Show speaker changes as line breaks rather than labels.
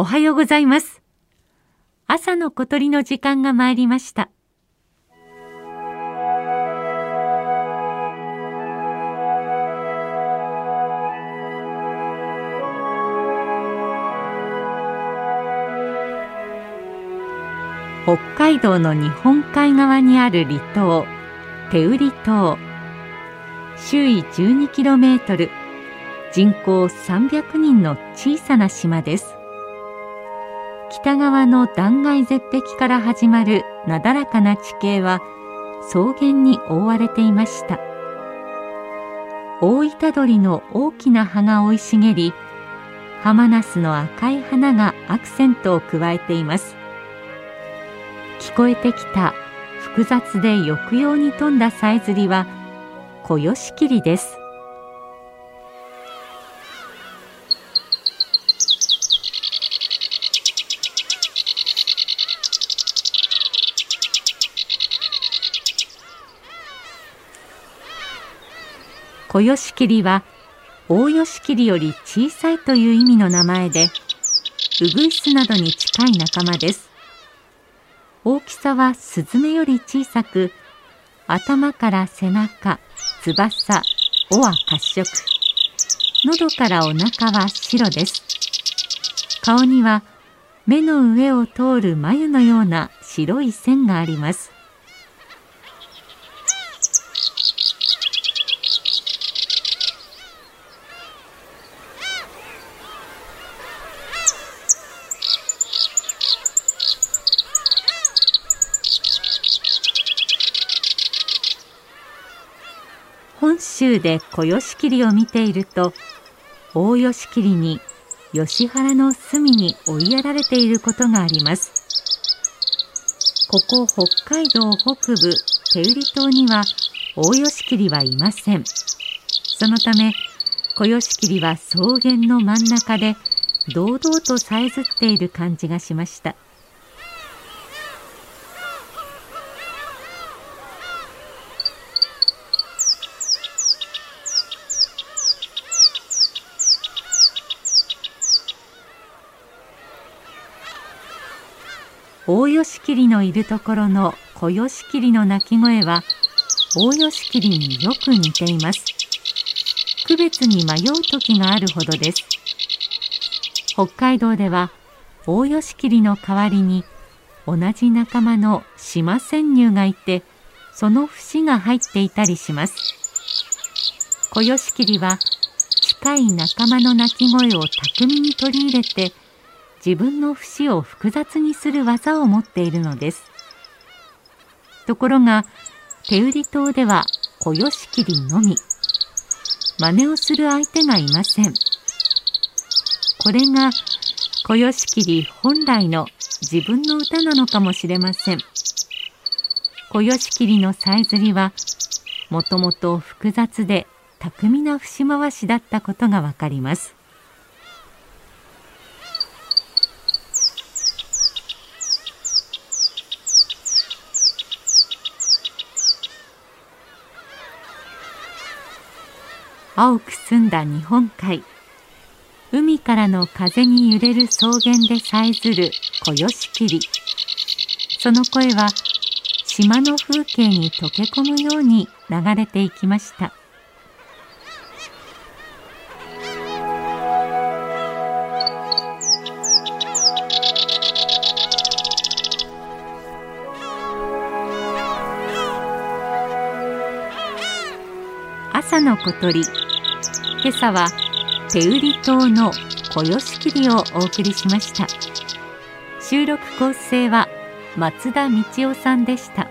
おはようございます。朝の小鳥の時間が参りました。北海道の日本海側にある離島手売島。周囲 12km 人口300人の小さな島です。北側の断崖絶壁から始まるなだらかな地形は草原に覆われていました。大板鳥の大きな葉が生い茂りハマナスの赤い花がアクセントを加えています。聞こえてきた複雑で抑揚に富んださえずりはコヨシキリです。小吉切は大吉切より小さいという意味の名前でウグイスなどに近い仲間です。大きさはスズメより小さく頭から背中翼尾は褐色。喉からお腹は白です。顔には目の上を通る眉のような白い線があります。本州で小吉切を見ていると大吉切に吉原の隅に追いやられていることがあります。ここ北海道北部手売島には大吉切はいません。そのため小吉切は草原の真ん中で堂々とさえずっている感じがしました。大吉切のいるところの小吉切の鳴き声は大吉切によく似ています。区別に迷う時があるほどです。北海道では大吉切の代わりに同じ仲間の島潜入がいてその節が入っていたりします。小吉切は近い仲間の鳴き声を巧みに取り入れて自分の節を複雑にする技を持っているのです。ところが手売り島では小吉切のみ。真似をする相手がいません。これが小吉切本来の自分の歌なのかもしれません。小吉切のさえずりはもともと複雑で巧みな節回しだったことがわかります。青く澄んだ日本海。海からの風に揺れる草原でさえずる小吉切その声は島の風景に溶け込むように流れていきました。朝の小鳥。今朝は手売り島の小吉切をお送りしました。収録構成は松田道夫さんでした。